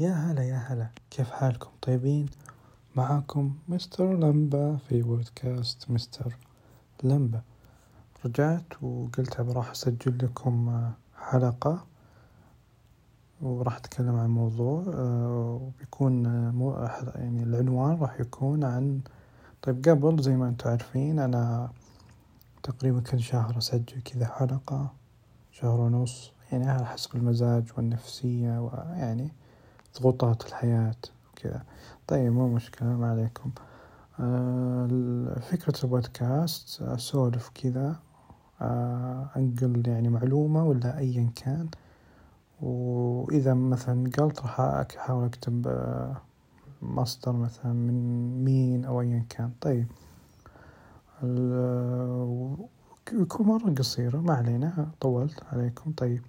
يا هلا يا هلا. كيف حالكم؟ طيبين؟ معاكم مستر لمبة في بودكاست مستر لمبة. رجعت وقلت راح أسجل لكم حلقة وراح أتكلم عن موضوع وبيكون مو يعني العنوان راح يكون عن طيب قبل زي ما أنتم عارفين أنا تقريبا كل شهر أسجل كذا حلقة شهر ونص يعني على حسب المزاج والنفسية ويعني ضغوطات الحياة وكذا. طيب مو مشكلة ما عليكم. آه، فكرة البودكاست أسولف كذا آه، أنقل يعني معلومة ولا أيا كان. وإذا مثلا قلت راح أحاول أكتب آه، مصدر مثلا من مين أو أيا كان. طيب. يكون مرة قصيرة ما علينا طولت عليكم. طيب.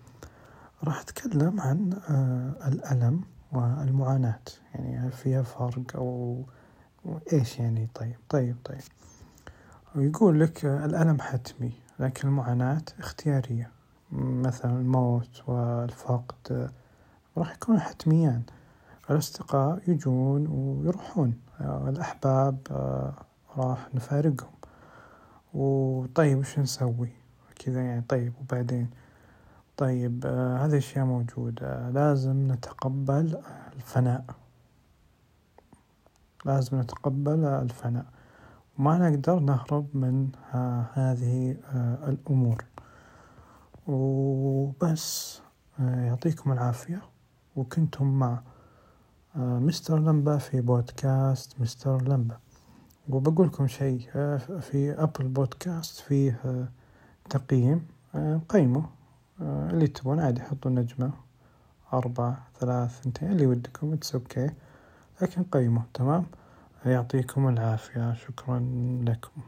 راح أتكلم عن الألم. والمعاناة يعني هل فيها فرق أو إيش يعني؟ طيب طيب طيب. ويقول لك الألم حتمي لكن المعاناة اختيارية. مثلا الموت والفقد راح يكونوا حتميان. الأصدقاء يجون ويروحون الأحباب راح نفارقهم. وطيب وش نسوي؟ كذا يعني طيب وبعدين؟ طيب آه هذه أشياء موجودة. لازم نتقبل الفناء. لازم نتقبل الفناء. وما نقدر نهرب من هذه آه الأمور. وبس آه يعطيكم العافية. وكنتم مع مستر لمبة في بودكاست مستر لمبة. وبقول لكم شيء في Apple Podcast فيه تقييم قيمة. اللي تبون عادي حطوا نجمة. أربعة ثلاث ثنتين اللي ودكم it's okay لكن قيموا تمام؟ يعطيكم العافية شكرا لكم.